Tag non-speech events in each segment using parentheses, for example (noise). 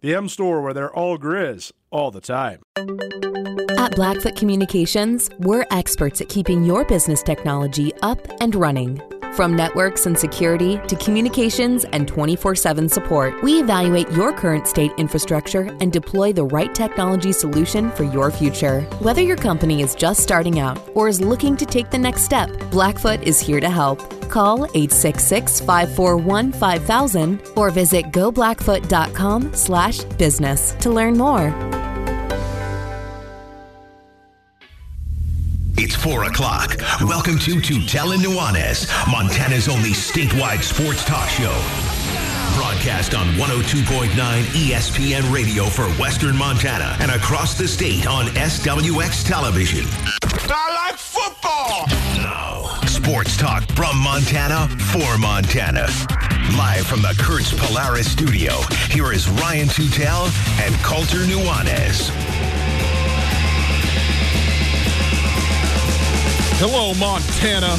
The M Store, where they're all Grizz all the time. At Blackfoot Communications, we're experts at keeping your business technology up and running. From networks and security to communications and 24 7 support, we evaluate your current state infrastructure and deploy the right technology solution for your future. Whether your company is just starting out or is looking to take the next step, Blackfoot is here to help. Call 866 541 5000 or visit goblackfoot.com slash business to learn more. It's 4 o'clock. Welcome to Tutel and Nuanez, Montana's only statewide sports talk show. Broadcast on 102.9 ESPN radio for Western Montana and across the state on SWX television. I like football! Sports talk from Montana for Montana. Live from the Kurtz Polaris studio, here is Ryan Tutel and Colter Nuanez. Hello, Montana.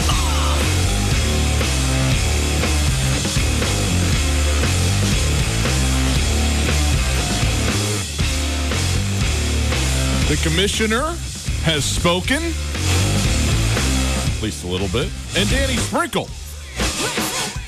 The commissioner has spoken, at least a little bit, and Danny Sprinkle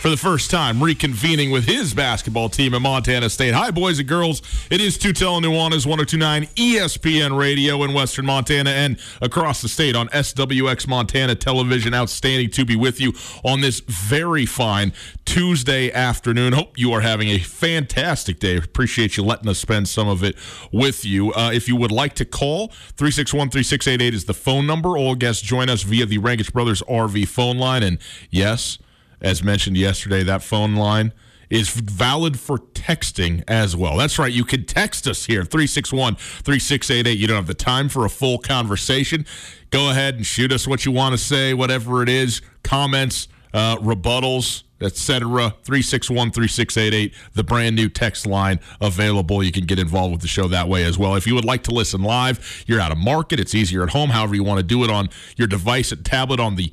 for the first time reconvening with his basketball team at Montana State. Hi, boys and girls. It is Tutel Nuanez 1029 ESPN Radio in Western Montana and across the state on SWX Montana Television. Outstanding to be with you on this very fine Tuesday afternoon. Hope you are having a fantastic day. Appreciate you letting us spend some of it with you. Uh, if you would like to call, 361 3688 is the phone number. All guests join us via the Rangitsch Brothers RV phone line. And yes, as mentioned yesterday, that phone line is valid for texting as well. That's right. You can text us here, 361 3688. You don't have the time for a full conversation. Go ahead and shoot us what you want to say, whatever it is, comments, uh, rebuttals, etc. 361 3688, the brand new text line available. You can get involved with the show that way as well. If you would like to listen live, you're out of market. It's easier at home, however you want to do it on your device and tablet on the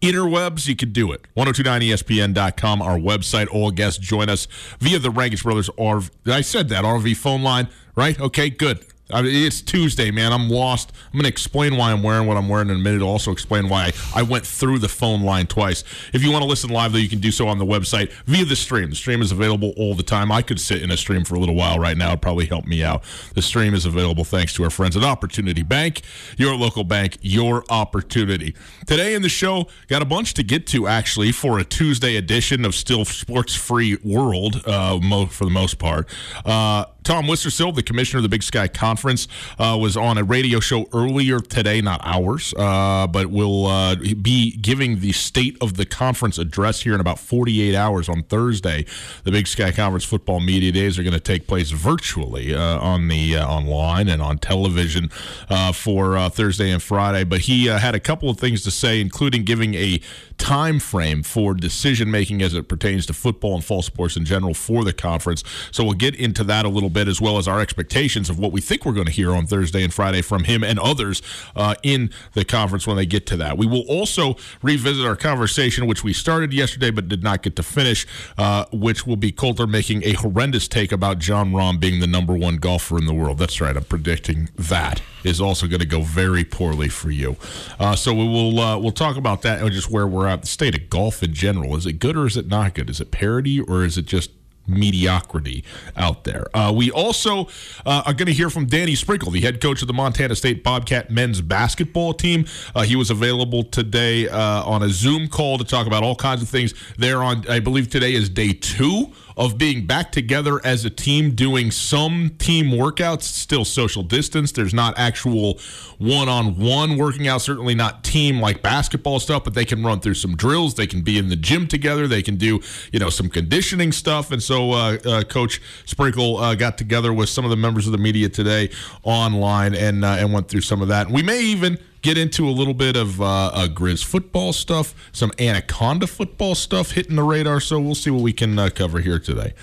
interwebs, you can do it. 1029ESPN.com, our website. All guests join us via the Rangitsch Brothers RV. I said that, RV phone line, right? Okay, good. I mean, it's Tuesday, man. I'm lost. I'm going to explain why I'm wearing what I'm wearing in a minute. Also, explain why I went through the phone line twice. If you want to listen live, though, you can do so on the website via the stream. The stream is available all the time. I could sit in a stream for a little while right now. It'd probably help me out. The stream is available thanks to our friends at Opportunity Bank, your local bank, your opportunity. Today in the show, got a bunch to get to actually for a Tuesday edition of Still Sports Free World, uh, for the most part. Uh, Tom Wistrcill, the commissioner of the Big Sky Conference, uh, was on a radio show earlier today, not ours, uh, but will uh, be giving the state of the conference address here in about 48 hours on Thursday. The Big Sky Conference football media days are going to take place virtually uh, on the uh, online and on television uh, for Thursday and Friday. But he had a couple of things to say, including giving a time frame for decision making as it pertains to football and fall sports in general for the conference. So we'll get into that a little bit as well as our expectations of what we think we're we're going to hear on Thursday and Friday from him and others uh, in the conference when they get to that. We will also revisit our conversation, which we started yesterday but did not get to finish, uh, which will be Colter making a horrendous take about Jon Rahm being the number one golfer in the world. That's right. I'm predicting that is also going to go very poorly for you. Uh, so we will uh, we'll talk about that and just where we're at. The state of golf in general is it good or is it not good? Is it parity or is it just mediocrity out there. Uh, we also uh, are going to hear from Danny Sprinkle, the head coach of the Montana State Bobcat men's basketball team. Uh, he was available today uh, on a Zoom call to talk about all kinds of things. There on, I believe today is day two of being back together as a team doing some team workouts, still social distance. There's not actual one on one working out, certainly not team like basketball stuff, but they can run through some drills. They can be in the gym together. They can do, you know, some conditioning stuff. And so uh, uh, Coach Sprinkle uh, got together with some of the members of the media today online and, uh, and went through some of that. And we may even get into a little bit of uh, uh, Grizz football stuff, some Anaconda football stuff hitting the radar. So we'll see what we can uh, cover here today.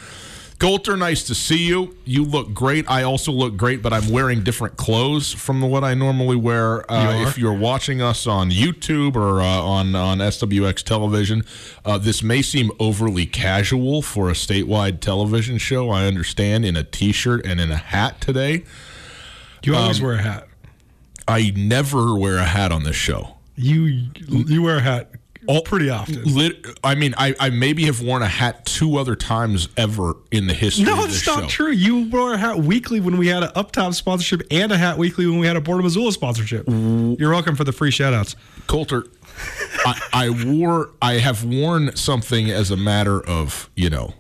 Colter, nice to see you. You look great. I also look great, but I'm wearing different clothes from what I normally wear. Uh, you if you're watching us on YouTube or uh, on on SWX television, uh, this may seem overly casual for a statewide television show. I understand in a T-shirt and in a hat today. You always um, wear a hat. I never wear a hat on this show. You you wear a hat all pretty often. Lit, I mean, I, I maybe have worn a hat two other times ever in the history. No, it's not show. true. You wore a hat weekly when we had an Uptop sponsorship, and a hat weekly when we had a Port of Missoula sponsorship. You're welcome for the free shoutouts, Colter. I, I wore. I have worn something as a matter of you know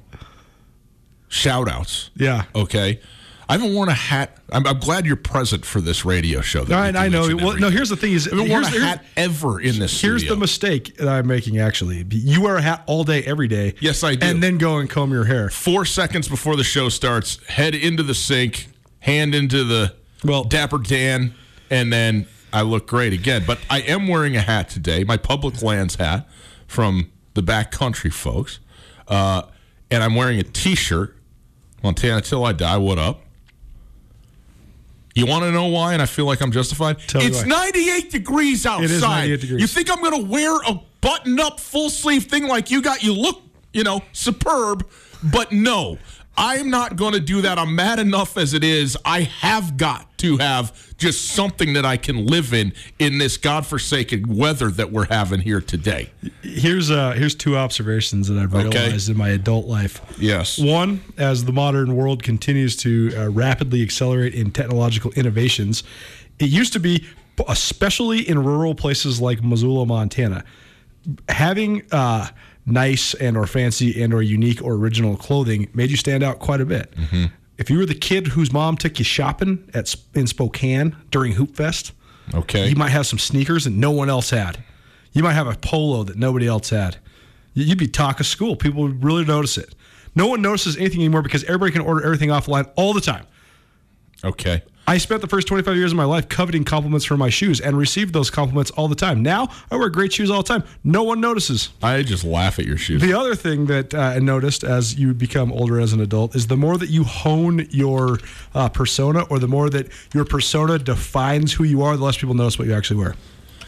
shoutouts. Yeah. Okay. I haven't worn a hat. I'm, I'm glad you're present for this radio show. Right, I know. Well, no. Here's the thing: is I haven't worn a hat ever in this. Here's studio. the mistake that I'm making. Actually, you wear a hat all day, every day. Yes, I do. And then go and comb your hair. Four seconds before the show starts, head into the sink, hand into the well Dapper Dan, and then I look great again. But I am wearing a hat today, my public lands hat from the backcountry folks, uh, and I'm wearing a T-shirt. Montana till I die. What up? You want to know why? And I feel like I'm justified. Tell it's 98 degrees outside. It is 98 degrees. You think I'm going to wear a button up full sleeve thing like you got? You look, you know, superb, but no. I'm not going to do that. I'm mad enough as it is. I have got to have just something that I can live in in this godforsaken weather that we're having here today. Here's uh here's two observations that I've realized okay. in my adult life. Yes. One, as the modern world continues to uh, rapidly accelerate in technological innovations, it used to be especially in rural places like Missoula, Montana, having uh nice and or fancy and or unique or original clothing made you stand out quite a bit. Mm-hmm. If you were the kid whose mom took you shopping at in Spokane during Hoop Fest, okay, you might have some sneakers that no one else had. You might have a polo that nobody else had. You'd be talk of school. People would really notice it. No one notices anything anymore because everybody can order everything offline all the time. Okay. I spent the first 25 years of my life coveting compliments for my shoes and received those compliments all the time. Now I wear great shoes all the time. No one notices. I just laugh at your shoes. The other thing that uh, I noticed as you become older as an adult is the more that you hone your uh, persona or the more that your persona defines who you are, the less people notice what you actually wear.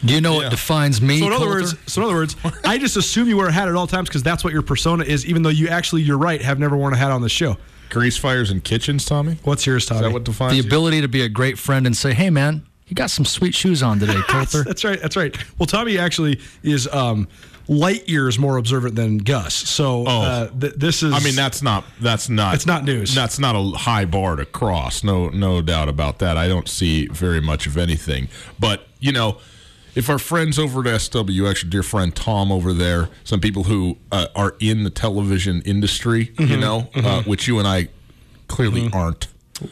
Do you know yeah. what defines me? So in other words, so in other words, I just assume you wear a hat at all times because that's what your persona is, even though you actually, you're right, have never worn a hat on the show. Grease fires in kitchens, Tommy. What's yours, Tommy? Is that what defines the you? ability to be a great friend and say, "Hey, man, you got some sweet shoes on today, (laughs) Colter." that's right. That's right. Well, Tommy actually is. Um, light years more observant than Gus. So oh. uh, th- this is. I mean, that's not that's not. It's not news. That's not a high bar to cross. No, no doubt about that. I don't see very much of anything. But you know, if our friends over at SWX, dear friend Tom over there, some people who uh, are in the television industry, mm-hmm, you know, uh, mm-hmm. uh, which you and I clearly mm-hmm. aren't.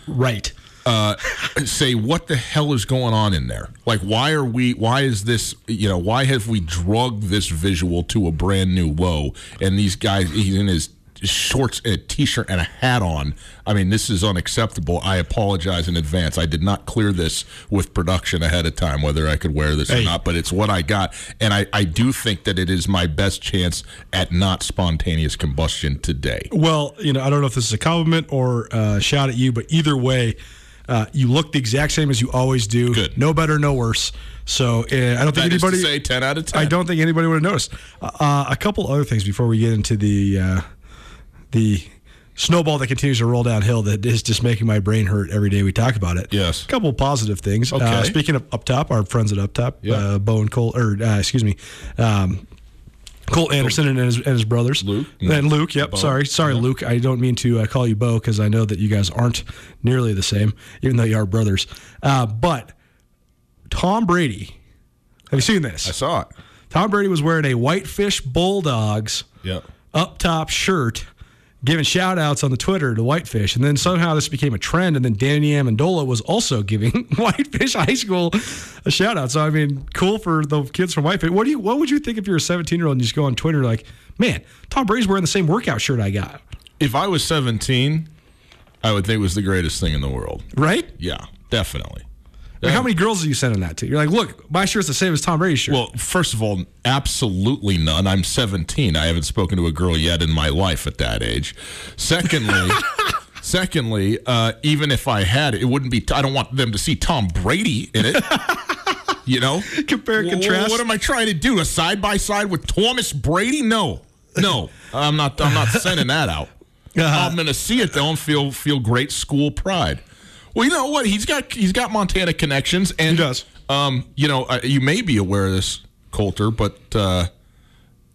Right. Uh, say what the hell is going on in there? Like, why are we? Why is this? You know, why have we drugged this visual to a brand new low? And these guys, he's in his shorts a t-shirt and a hat on. I mean, this is unacceptable. I apologize in advance. I did not clear this with production ahead of time whether I could wear this hey. or not, but it's what I got. And I, I do think that it is my best chance at not spontaneous combustion today. Well, you know, I don't know if this is a compliment or a shot at you, but either way, Uh, you look the exact same as you always do. Good. No better, no worse. So uh, I don't think That is to anybody. say 10 out of 10. I don't think anybody would have noticed. Uh, a couple other things before we get into the uh, the snowball that continues to roll downhill that is just making my brain hurt every day we talk about it. Yes. A couple positive things. Uh, Okay. speaking of up top, our friends at up top, Yeah. uh, Bo and Cole, or uh, excuse me, um, Colt Anderson and his, and his brothers. Luke. And Luke, yep. Bo. Sorry. Sorry, Luke. I don't mean to uh, call you Bo because I know that you guys aren't nearly the same, even though you are brothers. Uh, but Tom Brady, have you seen this? I saw it. Tom Brady was wearing a Whitefish Bulldogs Yep. up top shirt, giving shout outs on the Twitter to Whitefish. And then somehow this became a trend. And then Danny Amendola was also (laughs) giving Whitefish High School a shout out. So, I mean, cool for the kids from Whitefish. What do you, what would you think if you're a 17 year old and you just go on Twitter like, man, Tom Brady's wearing the same workout shirt I got, If I was 17, I would think it was the greatest thing in the world. right? Yeah, definitely. Like, how many girls are you sending that to? You're like, look, my shirt's the same as Tom Brady's shirt. Well, first of all, absolutely none. I'm 17. I haven't spoken to a girl yet in my life at that age. Secondly, (laughs) secondly, uh, even if I had, it wouldn't be. I don't want them to see Tom Brady in it. (laughs) You know, Compare and contrast. What am I trying to do? A side by side with Thomas Brady? No, no. I'm not. I'm not sending that out. (laughs) Uh-huh. I'm going to see it though and feel feel great school pride. Well, you know what? He's got he's got Montana connections, and He does. Um, you know, uh, you may be aware of this, Colter, but uh,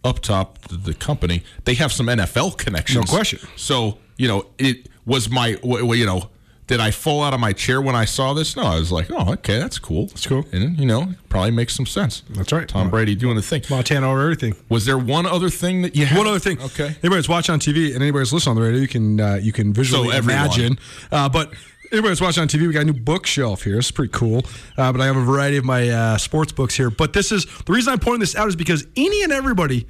up top, the, the company they have some NFL connections. No question. So you know, it was my w- w- you know. Did I fall out of my chair when I saw this? No, I was like, "Oh, okay, that's cool. That's cool. and you know, probably makes some sense." That's right. Tom Brady doing the thing. Montana over everything. Was there one other thing that you had? One other thing. Okay. Anybody that's watching on TV and anybody that's listening on the radio, you can uh, you can visually So imagine. Uh, but that's watching on TV, we got a new bookshelf here. It's pretty cool. Uh, but I have a variety of my uh, sports books here. But this is the reason I'm pointing this out is because any and everybody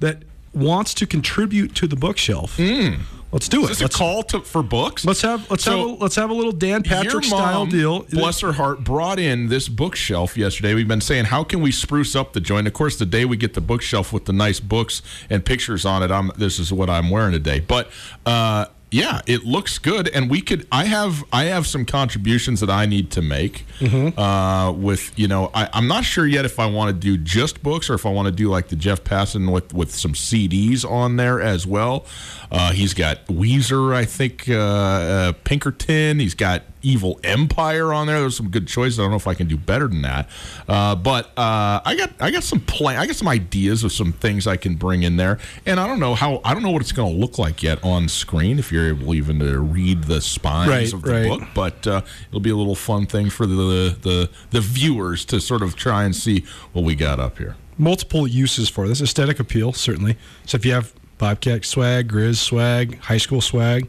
that wants to contribute to the bookshelf, let's do it. This let's, a call to, for books? let's have let's So- have a, let's have a little Dan Patrick Your style deal. Bless her heart, brought in this bookshelf yesterday. We've been saying, how can we spruce up the joint? Of course, the day we get the bookshelf with the nice books and pictures on it, I'm this is what I'm wearing today. But uh, yeah, it looks good, and we could. I have I have some contributions that I need to make. Mm-hmm. Uh, with you know, I, I'm not sure yet if I want to do just books or if I want to do like the Jeff Passan with with some CDs on there as well. Uh, he's got Weezer, I think, uh, uh, Pinkerton. He's got Evil Empire on there. There's some good choices. I don't know if I can do better than that, uh, but uh, I got I got some plan. I got some ideas of some things I can bring in there, and I don't know how I don't know what it's going to look like yet on screen. If you're able even to read the spines Right, of the right. book, but uh, it'll be a little fun thing for the, the the viewers to sort of try and see what we got up here. multiple uses for this aesthetic appeal certainly so if you have bobcat swag grizz swag high school swag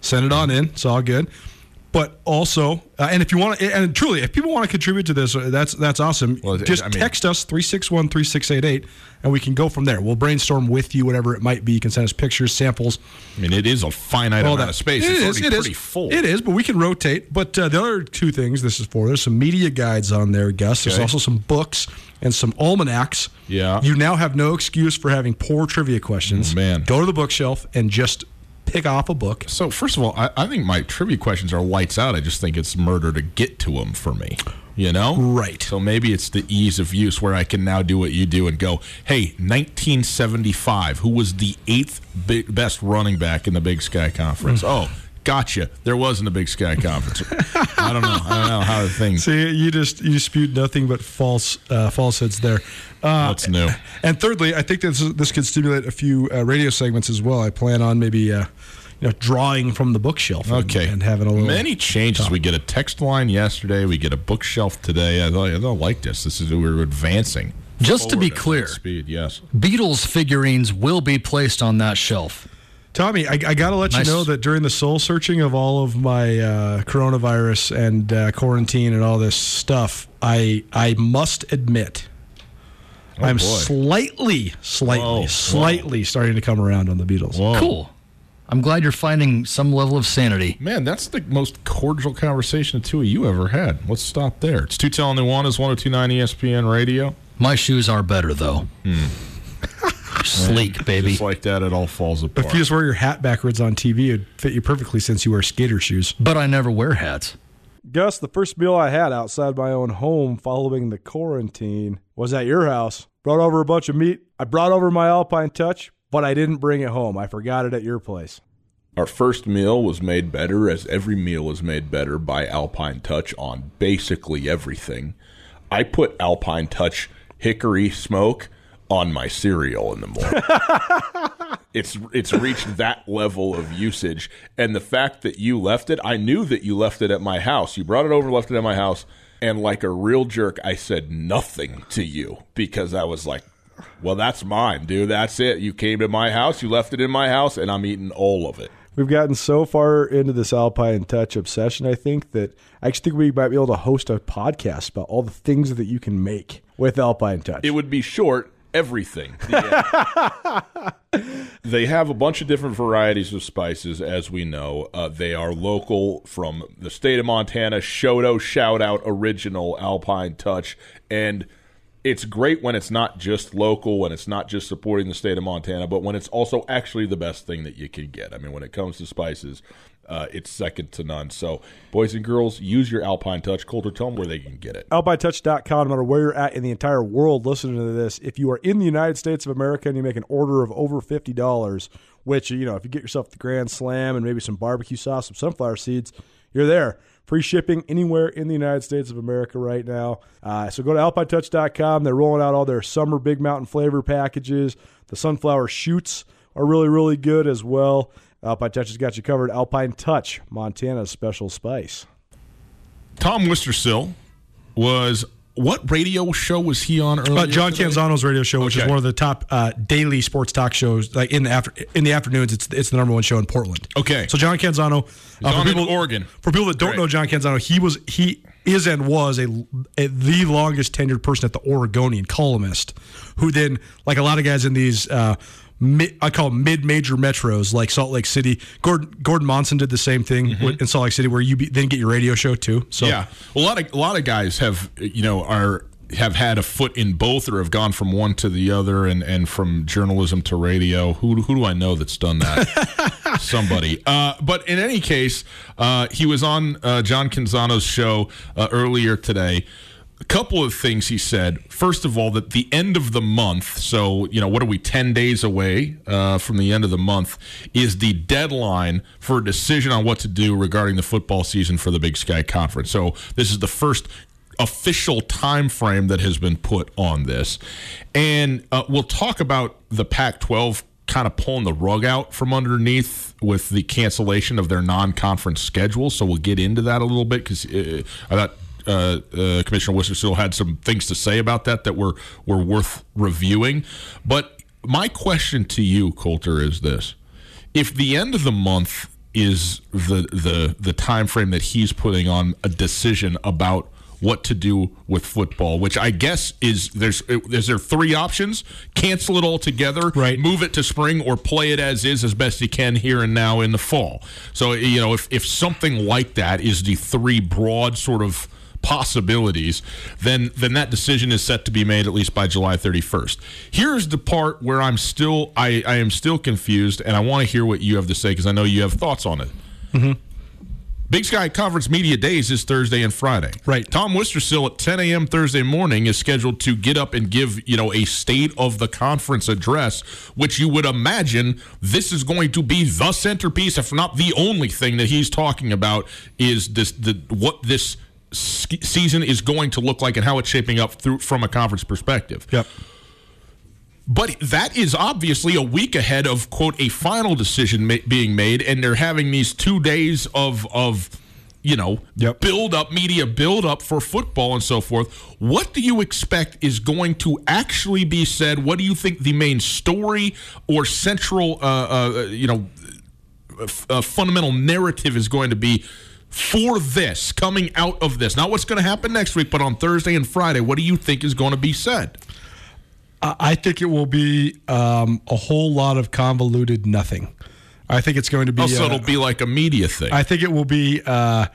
send it on in it's all good but also uh, and if you want to and truly if people want to contribute to this uh, that's that's awesome Well, just I mean- text us 361-3688 and we can go from there we'll brainstorm with you whatever it might be you can send us pictures samples I mean, it is a finite all amount that of space. It it's is, already it is. pretty full. It is, but we can rotate. But uh, the other two things this is for there's some media guides on there, Gus. There's Okay. also some books and some almanacs. Yeah. You now have no excuse for having poor trivia questions. Oh, man. Go to the bookshelf and just pick off a book. So first of all, I, I think my trivia questions are lights out. I just think it's murder to get to them for me. You know, Right. So maybe it's the ease of use where I can now do what you do and go, "Hey, 1975, who was the eighth big, best running back in the Big Sky Conference?" Hmm. oh, gotcha. There wasn't a Big Sky Conference. (laughs) I don't know. I don't know how the thing. See, you just you spewed nothing but false uh, falsehoods there. Uh, What's new? And thirdly, I think this this could stimulate a few uh, radio segments as well. I plan on maybe uh, you know drawing from the bookshelf. and- Okay. and, having a little Many changes. We get a text line yesterday. We get a bookshelf today. I, I don't like this. This is we're advancing. Just to be clear, speed. Yes. Beatles figurines will be placed on that shelf. Tommy, I, I got to let Nice. you know that during the soul searching of all of my uh, coronavirus and uh, quarantine and all this stuff, I I must admit, I'm Oh, boy. slightly, slightly, Whoa, whoa. slightly starting to come around on the Beatles. Whoa. Cool. I'm glad you're finding some level of sanity. Man, that's the most cordial conversation the two of you ever had. Let's stop there. It's Tutel and Nuanez, 1029 ESPN Radio. My shoes are better though. Hmm. (laughs) Sleek, baby. Just like that, it all falls apart. If you just wear your hat backwards on TV, it'd fit you perfectly since you wear skater shoes. But I never wear hats. Gus, the first meal I had outside my own home following the quarantine was at your house. Brought over a bunch of meat. I brought over my Alpine Touch, but I didn't bring it home. I forgot it at your place. Our first meal was made better, as every meal is made better by Alpine Touch on basically everything. I put Alpine Touch hickory smoke on my cereal in the morning. (laughs) it's it's reached that level of usage, and the fact that you left it, I knew that you left it at my house. You brought it over, left it at my house, and like a real jerk, I said nothing to you because I was like, "Well, that's mine, dude. That's it. You came to my house, you left it in my house, and I'm eating all of it." We've gotten so far into this Alpine Touch obsession, I think, that I actually think we might be able to host a podcast about all the things that you can make with Alpine Touch. It would be short everything. Yeah. (laughs) they have a bunch of different varieties of spices, as we know. Uh, they are local from the state of Montana. Shoto shout out original Alpine Touch, and it's great when it's not just local, when it's not just supporting the state of Montana, but when it's also actually the best thing that you can get. I mean, when it comes to spices, uh, it's second to none. So, boys and girls, use your Alpine Touch. Colter, tell them where they can get it. AlpineTouch.com, no matter where you're at in the entire world listening to this, if you are in the United States of America and you make an order of over $50, which, you know, if you get yourself the Grand Slam and maybe some barbecue sauce, some sunflower seeds, you're there. Free shipping anywhere in the United States of America right now. Uh, so go to alpinetouch.com. They're rolling out all their summer Big Mountain flavor packages. The sunflower shoots are really, really good as well. Alpine Touch has got you covered. Alpine Touch, Montana's special spice. Tom Wistrcill was what radio show was he on earlier? Uh, John today? Canzano's radio show, which okay. is one of the top uh, daily sports talk shows. Like in the after in the afternoons, it's it's the number one show in Portland. Okay, so John Canzano, uh, for people, Oregon. For people that don't Great. know John Canzano, he was he is and was a, a, the longest tenured person at the Oregonian columnist, who then like a lot of guys in these uh, I call mid-major metros like Salt Lake City. Gordon, Gordon Monson did the same thing mm-hmm. in Salt Lake City, where you be, then get your radio show too. So yeah, a lot of a lot of guys have you know are have had a foot in both or have gone from one to the other and, and from journalism to radio. Who, who do I know that's done that? (laughs) Somebody. Uh, but in any case, uh, he was on uh, John Canzano's show uh, earlier today a couple of things he said. First of all, that the end of the month, so, you know, what are we, 10 days away uh, from the end of the month, is the deadline for a decision on what to do regarding the football season for the Big Sky Conference. So this is the first official time frame that has been put on this. And uh, we'll talk about the Pac 12 kind of pulling the rug out from underneath with the cancellation of their non conference schedule. So we'll get into that a little bit because uh, I thought uh, uh, Commissioner still had some things to say about that that were were worth reviewing. But my question to you, Colter, is this: If the end of the month is the the the time frame that he's putting on a decision about what to do with football, which I guess is there's is there three options: cancel it altogether, right. move it to spring, or play it as is as best you can here and now in the fall. So you know if if something like that is the three broad sort of possibilities, then then that decision is set to be made at least by July 31st. Here's the part where I'm still I, I am still confused, and I want to hear what you have to say because I know you have thoughts on it. Mm-hmm. Big Sky Conference Media Days is Thursday and Friday. Right. Tom Wistrcill at 10 a.m. Thursday morning is scheduled to get up and give, you know, a state of the conference address, which you would imagine this is going to be the centerpiece, if not the only thing that he's talking about is this the what this season is going to look like and how it's shaping up through from a conference perspective. Yep. But that is obviously a week ahead of quote a final decision ma- being made, and they're having these two days of of you know yep. build up media build up for football and so forth. What do you expect is going to actually be said? What do you think the main story or central uh, uh, you know uh, fundamental narrative is going to be for this coming out of this? Not what's going to happen next week, but on Thursday and Friday, what do you think is going to be said? I think it will be um, a whole lot of convoluted nothing. I think it's going to be. Also, oh, uh, it'll be like a media thing. I think it will be. Uh,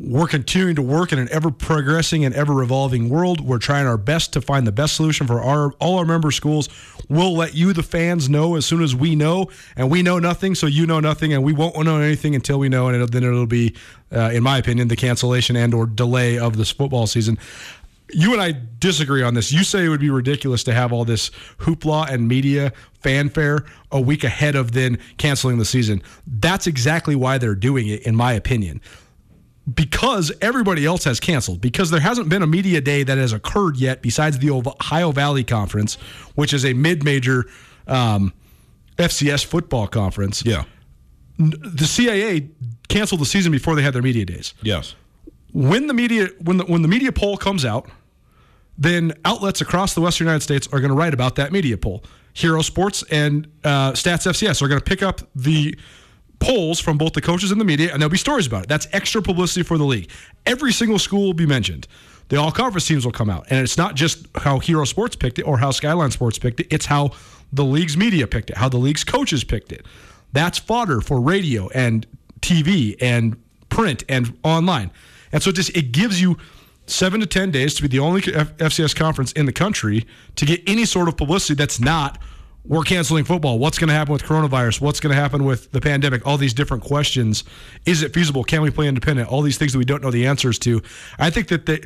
we're continuing to work in an ever progressing and ever evolving world. We're trying our best to find the best solution for our all our member schools. We'll let you, the fans, know as soon as we know, and we know nothing, so you know nothing, and we won't know anything until we know, and it'll, then it'll be, uh, in my opinion, the cancellation and or delay of this football season. You and I disagree on this. You say it would be ridiculous to have all this hoopla and media fanfare a week ahead of then canceling the season. That's exactly why they're doing it, in my opinion because everybody else has canceled, because there hasn't been a media day that has occurred yet besides the Ohio Valley Conference, which is a mid major um, FCS football conference. Yeah. The CAA canceled the season before they had their media days. Yes. When the media when the when the media poll comes out, then outlets across the Western United States are going to write about that media poll. Hero Sports and uh, Stats FCS are going to pick up the polls from both the coaches and the media, and there'll be stories about it. That's extra publicity for the league. Every single school will be mentioned. The all conference teams will come out. And it's not just how Hero Sports picked it or how Skyline Sports picked it, it's how the league's media picked it, how the league's coaches picked it. That's fodder for radio and TV and print and online. And so it just it gives you seven to ten days to be the only FCS conference in the country to get any sort of publicity that's not we're canceling football. What's going to happen with coronavirus? What's going to happen with the pandemic? All these different questions. Is it feasible? Can we play independent? All these things that we don't know the answers to. I think that they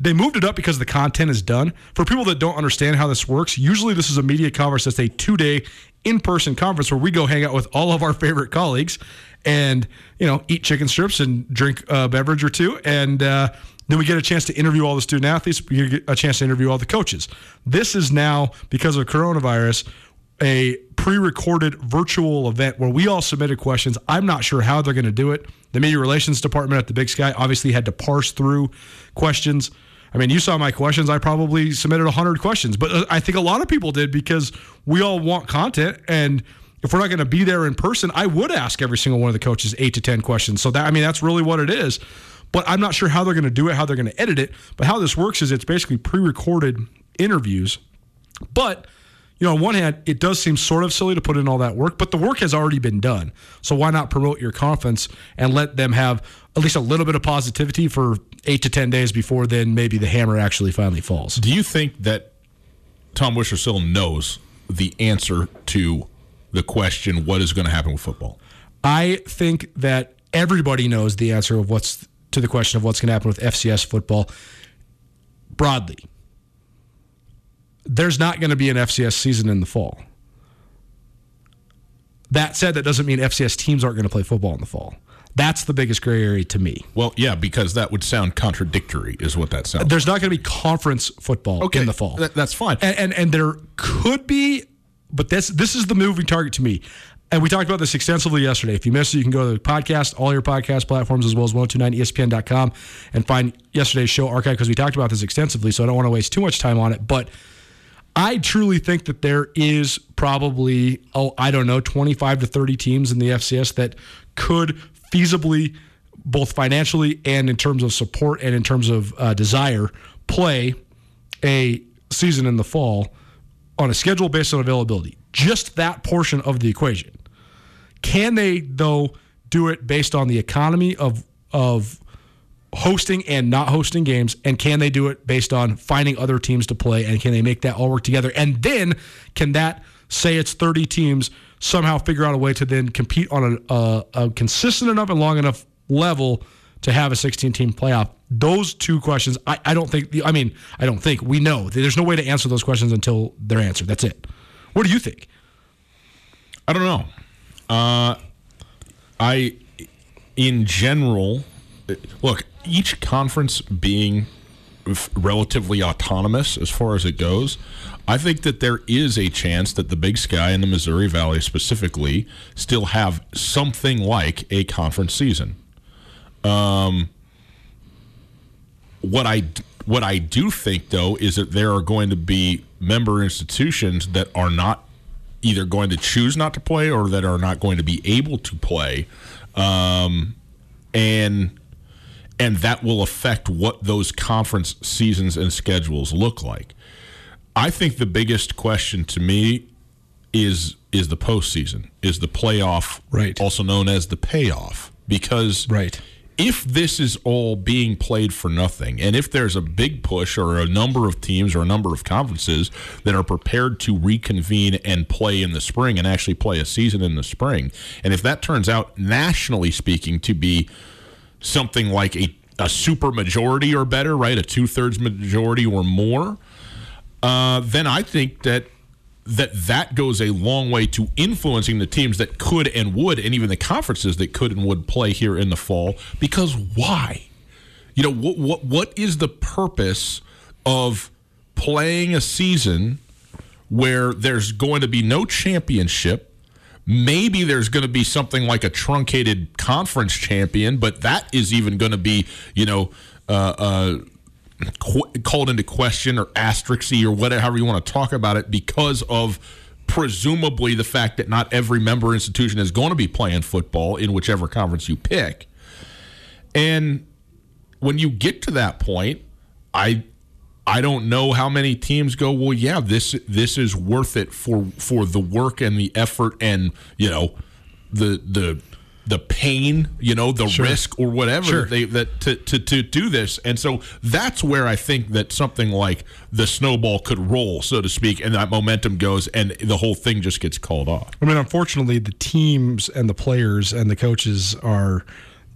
they moved it up because the content is done. For people that don't understand how this works, usually this is a media conference that's a two day in person conference where we go hang out with all of our favorite colleagues and you know eat chicken strips and drink a beverage or two and. Uh, then we get a chance to interview all the student athletes. We get a chance to interview all the coaches. This is now, because of coronavirus, a pre-recorded virtual event where we all submitted questions. I'm not sure how they're going to do it. The media relations department at the Big Sky obviously had to parse through questions. I mean, you saw my questions. I probably submitted 100 questions, but uh, I think a lot of people did because we all want content and if we're not going to be there in person, I would ask every single one of the coaches 8 to 10 questions. So that I mean, that's really what it is. But I'm not sure how they're going to do it, how they're going to edit it. But how this works is it's basically pre-recorded interviews. But you know, on one hand, it does seem sort of silly to put in all that work, but the work has already been done. So why not promote your conference and let them have at least a little bit of positivity for eight to 10 days before then maybe the hammer actually finally falls? Do you think that Tom Wistrcill knows the answer to the question, what is going to happen with football? I think that everybody knows the answer of what's to the question of what's going to happen with FCS football broadly there's not going to be an FCS season in the fall. That said, that doesn't mean FCS teams aren't going to play football in the fall. That's the biggest gray area to me. Well, yeah, because that would sound contradictory, is what that sounds. There's not going to be conference football okay, in the fall. That, that's fine, and, and, and there could be, but this this is the moving target to me. And we talked about this extensively yesterday. If you missed it, you can go to the podcast, all your podcast platforms, as well as 1029ESPN.com, and find yesterday's show archive because we talked about this extensively. So I don't want to waste too much time on it, but I truly think that there is probably, oh, I don't know, 25 to 30 teams in the FCS that could feasibly, both financially and in terms of support and in terms of uh, desire, play a season in the fall on a schedule based on availability. Just that portion of the equation. Can they, though, do it based on the economy of of hosting and not hosting games and can they do it based on finding other teams to play and can they make that all work together? And then can that say it's 30 teams somehow figure out a way to then compete on a, a, a consistent enough and long enough level to have a 16 team playoff? Those two questions I, I don't think i mean i don't think we know. There's no way to answer those questions until they're answered. That's it. What do you think? I don't know. Uh, i in general look each conference being relatively autonomous as far as it goes, I think that there is a chance that the Big Sky and the Missouri Valley specifically still have something like a conference season. Um, what I what I do think though is that there are going to be member institutions that are not either going to choose not to play or that are not going to be able to play, um, and and that will affect what those conference seasons and schedules look like. I think the biggest question to me is is the postseason, is the playoff, right? Also known as the payoff, because right if this is all being played for nothing, and if there's a big push or a number of teams or a number of conferences that are prepared to reconvene and play in the spring and actually play a season in the spring, and if that turns out nationally speaking to be something like a, a super majority or better, right, a two thirds majority or more, uh, then I think that that that goes a long way to influencing the teams that could and would, and even the conferences that could and would play here in the fall. Because why? You know what? What what is the purpose of playing a season where there's going to be no championship? Maybe there's going to be something like a truncated conference champion, but that is even going to be, you know, uh, uh, qu- called into question or asterisky or whatever you want to talk about it because of presumably the fact that not every member institution is going to be playing football in whichever conference you pick. And when you get to that point, I I don't know how many teams go, well, yeah, this this is worth it for for the work and the effort and, you know, the the the pain, you know, the sure. risk or whatever sure. they that to, to to do this. And so that's where I think that something like the snowball could roll, so to speak, and that momentum goes and the whole thing just gets called off. I mean, unfortunately, the teams and the players and the coaches are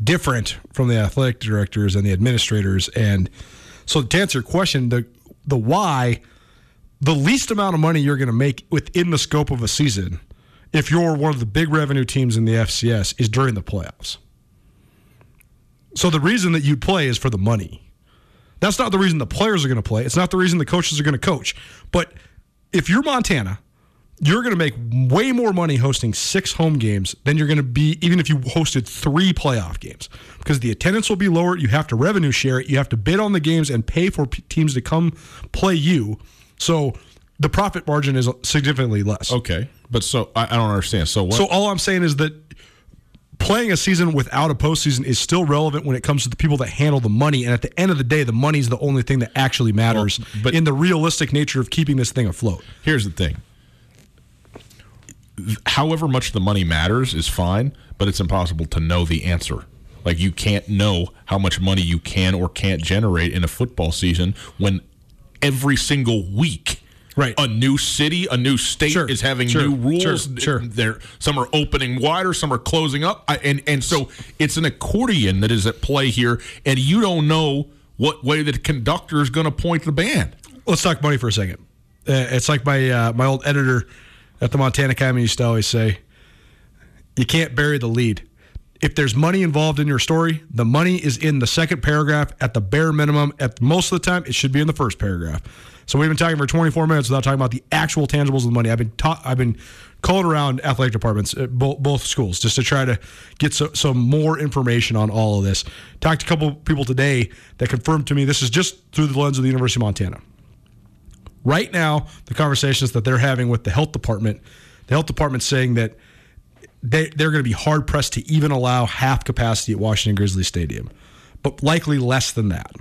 different from the athletic directors and the administrators. And so to answer your question, the the why, the least amount of money you're going to make within the scope of a season if you're one of the big revenue teams in the FCS is during the playoffs. So the reason that you play is for the money. That's not the reason the players are going to play. It's not the reason the coaches are going to coach. But if you're Montana, you're going to make way more money hosting six home games than you're going to be even if you hosted three playoff games because the attendance will be lower. You have to revenue share it. You have to bid on the games and pay for p- teams to come play you. So the profit margin is significantly less. Okay. But so I, I don't understand. So what? So all I'm saying is that playing a season without a postseason is still relevant when it comes to the people that handle the money. And at the end of the day, the money is the only thing that actually matters well, but in the realistic nature of keeping this thing afloat. Here's the thing. However much the money matters is fine, but it's impossible to know the answer. Like you can't know how much money you can or can't generate in a football season when every single week Right. A new city, a new state sure. is having sure. new rules. Sure. sure. Some are opening wider, some are closing up. I, and, and so it's an accordion that is at play here, and you don't know what way the conductor is going to point the band. Let's talk money for a second. Uh, it's like my uh, my old editor at the Montana Academy used to always say, "You can't bury the lead." If there's money involved in your story, the money is in the second paragraph at the bare minimum. At most of the time, it should be in the first paragraph. So we've been talking for 24 minutes without talking about the actual tangibles of the money. I've been ta- I've been calling around athletic departments uh, at both, both schools just to try to get so, some more information on all of this. Talked to a couple people today that confirmed to me this is just through the lens of the University of Montana. Right now, the conversations that they're having with the health department, the health department's saying that they, they're going to be hard pressed to even allow half capacity at Washington Grizzly Stadium, but likely less than that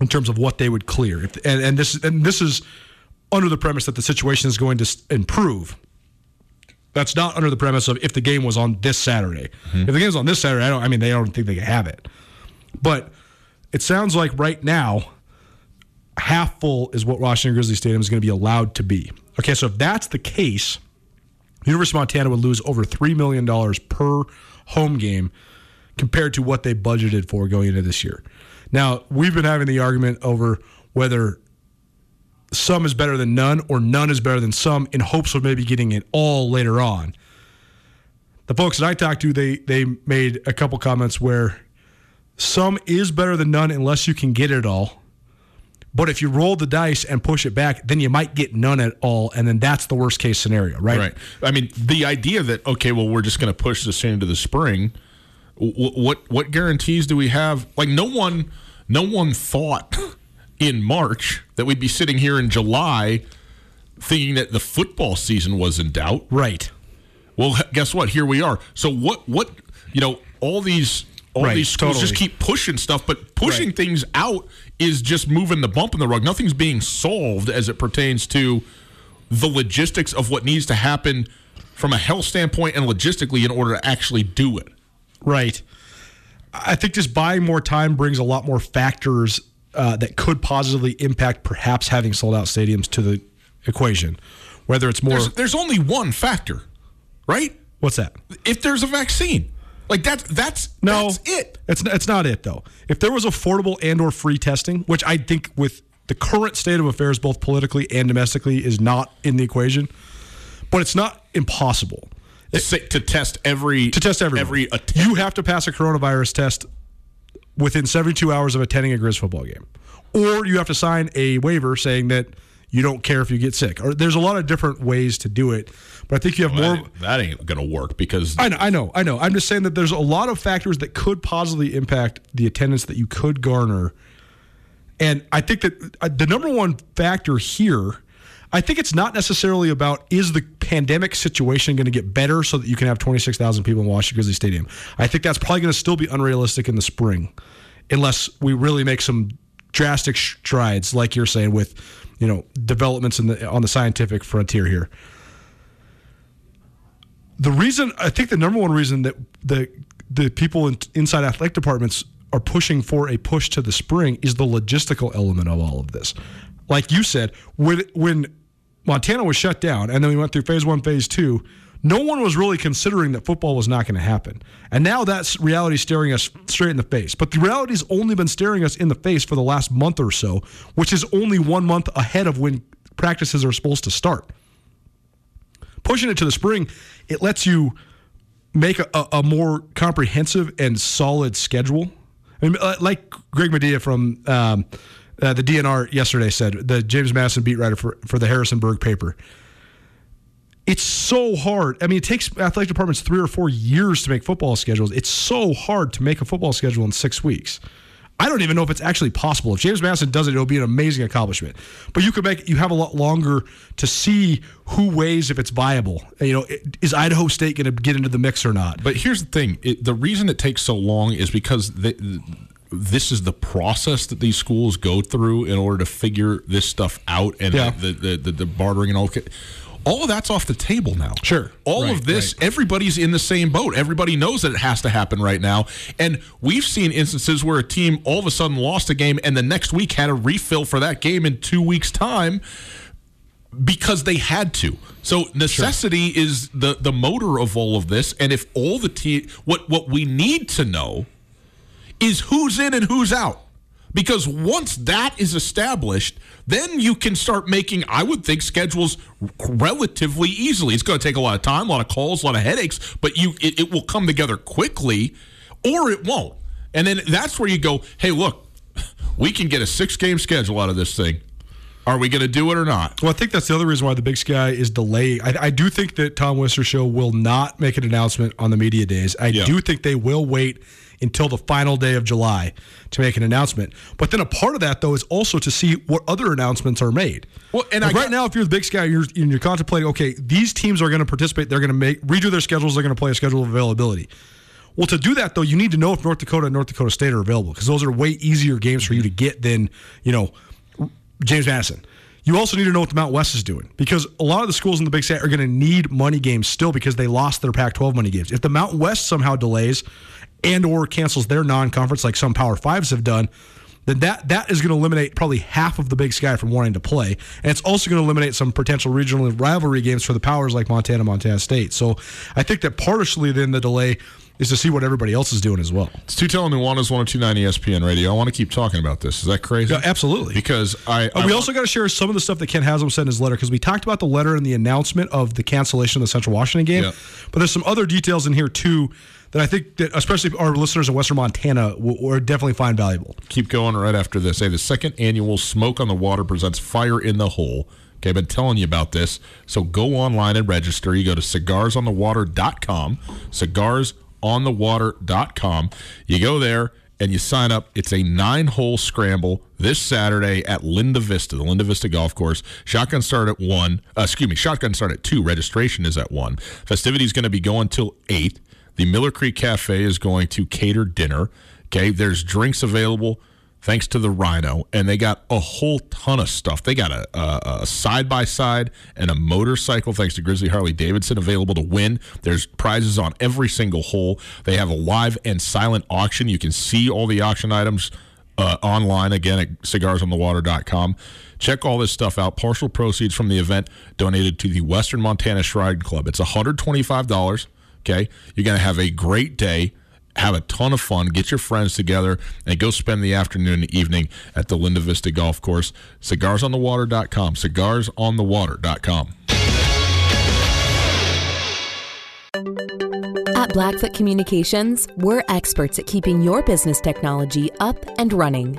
in terms of what they would clear. If, and, and this and this is under the premise that the situation is going to improve. That's not under the premise of if the game was on this Saturday. Mm-hmm. If the game's on this Saturday, I don't. I mean, they don't think they can have it. But it sounds like right now, half full is what Washington Grizzly Stadium is going to be allowed to be. Okay, so if that's the case, the University of Montana would lose over three million dollars per home game compared to what they budgeted for going into this year. Now, we've been having the argument over whether some is better than none or none is better than some in hopes of maybe getting it all later on. The folks that I talked to, they they made a couple comments where some is better than none unless you can get it all. But if you roll the dice and push it back, then you might get none at all, and then that's the worst case scenario, right? Right. I mean, the idea that okay, well, we're just going to push this into the spring. What what guarantees do we have? Like, no one no one thought in March that we'd be sitting here in July thinking that the football season was in doubt. Right. Well, guess what? Here we are. So what? What? You know, all these all right, these schools totally. just keep pushing stuff, but pushing right. things out is just moving the bump in the rug. Nothing's being solved as it pertains to the logistics of what needs to happen from a health standpoint and logistically in order to actually do it. Right. I think just buying more time brings a lot more factors uh, that could positively impact perhaps having sold out stadiums to the equation. Whether it's more, there's, there's only one factor, right? What's that? If there's a vaccine. Like that's that's no, that's it. It's it's not it though. If there was affordable and or free testing, which I think with the current state of affairs, both politically and domestically, is not in the equation, but it's not impossible it, to test every to test every every you have to pass a coronavirus test within 72 hours of attending a Grizz football game, or you have to sign a waiver saying that you don't care if you get sick. Or there's a lot of different ways to do it, but I think you have well, more. That ain't, ain't going to work because I know, I know, I know. I'm just saying that there's a lot of factors that could positively impact the attendance that you could garner, and I think that uh, the number one factor here. I think it's not necessarily about is the pandemic situation going to get better so that you can have 26,000 people in Washington Grizzly Stadium. I think that's probably going to still be unrealistic in the spring unless we really make some drastic strides like you're saying with you know developments in the on the scientific frontier here. The reason I think the number one reason that the the people in, inside athletic departments are pushing for a push to the spring is the logistical element of all of this. Like you said, when when Montana was shut down and then we went through phase one, phase two, no one was really considering that football was not going to happen. And now that's reality staring us straight in the face. But the reality's only been staring us in the face for the last month or so, which is only one month ahead of when practices are supposed to start. Pushing it to the spring, it lets you make a, a more comprehensive and solid schedule. I mean, uh, like Greg Madia from um, uh, the DNR yesterday said, the James Madison beat writer for, for the Harrisonburg paper it's so hard. I mean, it takes athletic departments three or four years to make football schedules. It's so hard to make a football schedule in six weeks. I don't even know if it's actually possible. If James Madison does it, it'll be an amazing accomplishment. But you could make you have a lot longer to see who weighs if it's viable. You know, is Idaho State going to get into the mix or not? But here's the thing: it, the reason it takes so long is because this is the process that these schools go through in order to figure this stuff out and yeah. the, the, the, the bartering and all all of that's off the table now. Sure. All right, of this, right. everybody's in the same boat. Everybody knows that it has to happen right now. And we've seen instances where a team all of a sudden lost a game and the next week had a refill for that game in two weeks' time because they had to. So necessity sure. is the the motor of all of this. And if all the team, what what we need to know is who's in and who's out. Because once that is established, then you can start making, I would think, schedules relatively easily. It's going to take a lot of time, a lot of calls, a lot of headaches, but you it, it will come together quickly or it won't. And then that's where you go, hey, look, we can get a six game schedule out of this thing. Are we going to do it or not? Well, I think that's the other reason why the Big Sky is delayed. I, I do think that Tom Wistrcill will not make an announcement on the media days. I yeah. do think they will wait until the final day of July to make an announcement. But then a part of that, though, is also to see what other announcements are made. Well, and like right got- now, if you're the Big Sky, you're, you're contemplating, okay, these teams are going to participate. They're going to make redo their schedules. They're going to play a schedule of availability. Well, to do that though, you need to know if North Dakota and North Dakota State are available because those are way easier games for you to get than you know James Madison. You also need to know what the Mount West is doing because a lot of the schools in the Big Sky are going to need money games still because they lost their Pac-12 money games. If the Mountain West somehow delays, and or cancels their non-conference like some Power Fives have done, then that that is going to eliminate probably half of the Big Sky from wanting to play, and it's also going to eliminate some potential regional rivalry games for the powers like Montana, Montana State. So I think that partially then the delay is to see what everybody else is doing as well. It's Tutel and Nuanez 1029 ESPN Radio. I want to keep talking about this. Is that crazy? Yeah, absolutely. Because I. Uh, we also got to share some of the stuff that Kent Haslam said in his letter because we talked about the letter and the announcement of the cancellation of the Central Washington game. Yeah. But there's some other details in here too that I think that especially our listeners in Western Montana will, will definitely find valuable. Keep going right after this. Hey, the second annual Smoke on the Water presents Fire in the Hole. Okay, I've been telling you about this. So go online and register. You go to cigarsonthewater.com, cigarsonthewater.com. You go there and you sign up. It's a nine hole scramble this Saturday at Linda Vista, the Linda Vista Golf Course. Shotgun start at one. Uh, excuse me, shotgun start at two. Registration is at one. Festivities going to be going till eight. The Miller Creek Cafe is going to cater dinner. Okay, there's drinks available thanks to the Rhino, and they got a whole ton of stuff. They got a side by side and a motorcycle, thanks to Grizzly Harley Davidson, available to win. There's prizes on every single hole. They have a live and silent auction. You can see all the auction items uh, online again at cigarsonthewater.com. Check all this stuff out. Partial proceeds from the event donated to the Western Montana Shrine Club. It's $125. Okay. You're going to have a great day have a ton of fun, get your friends together, and go spend the afternoon and evening at the Linda Vista Golf Course. CigarsOnTheWater.com. CigarsOnTheWater.com. At Blackfoot Communications, we're experts at keeping your business technology up and running.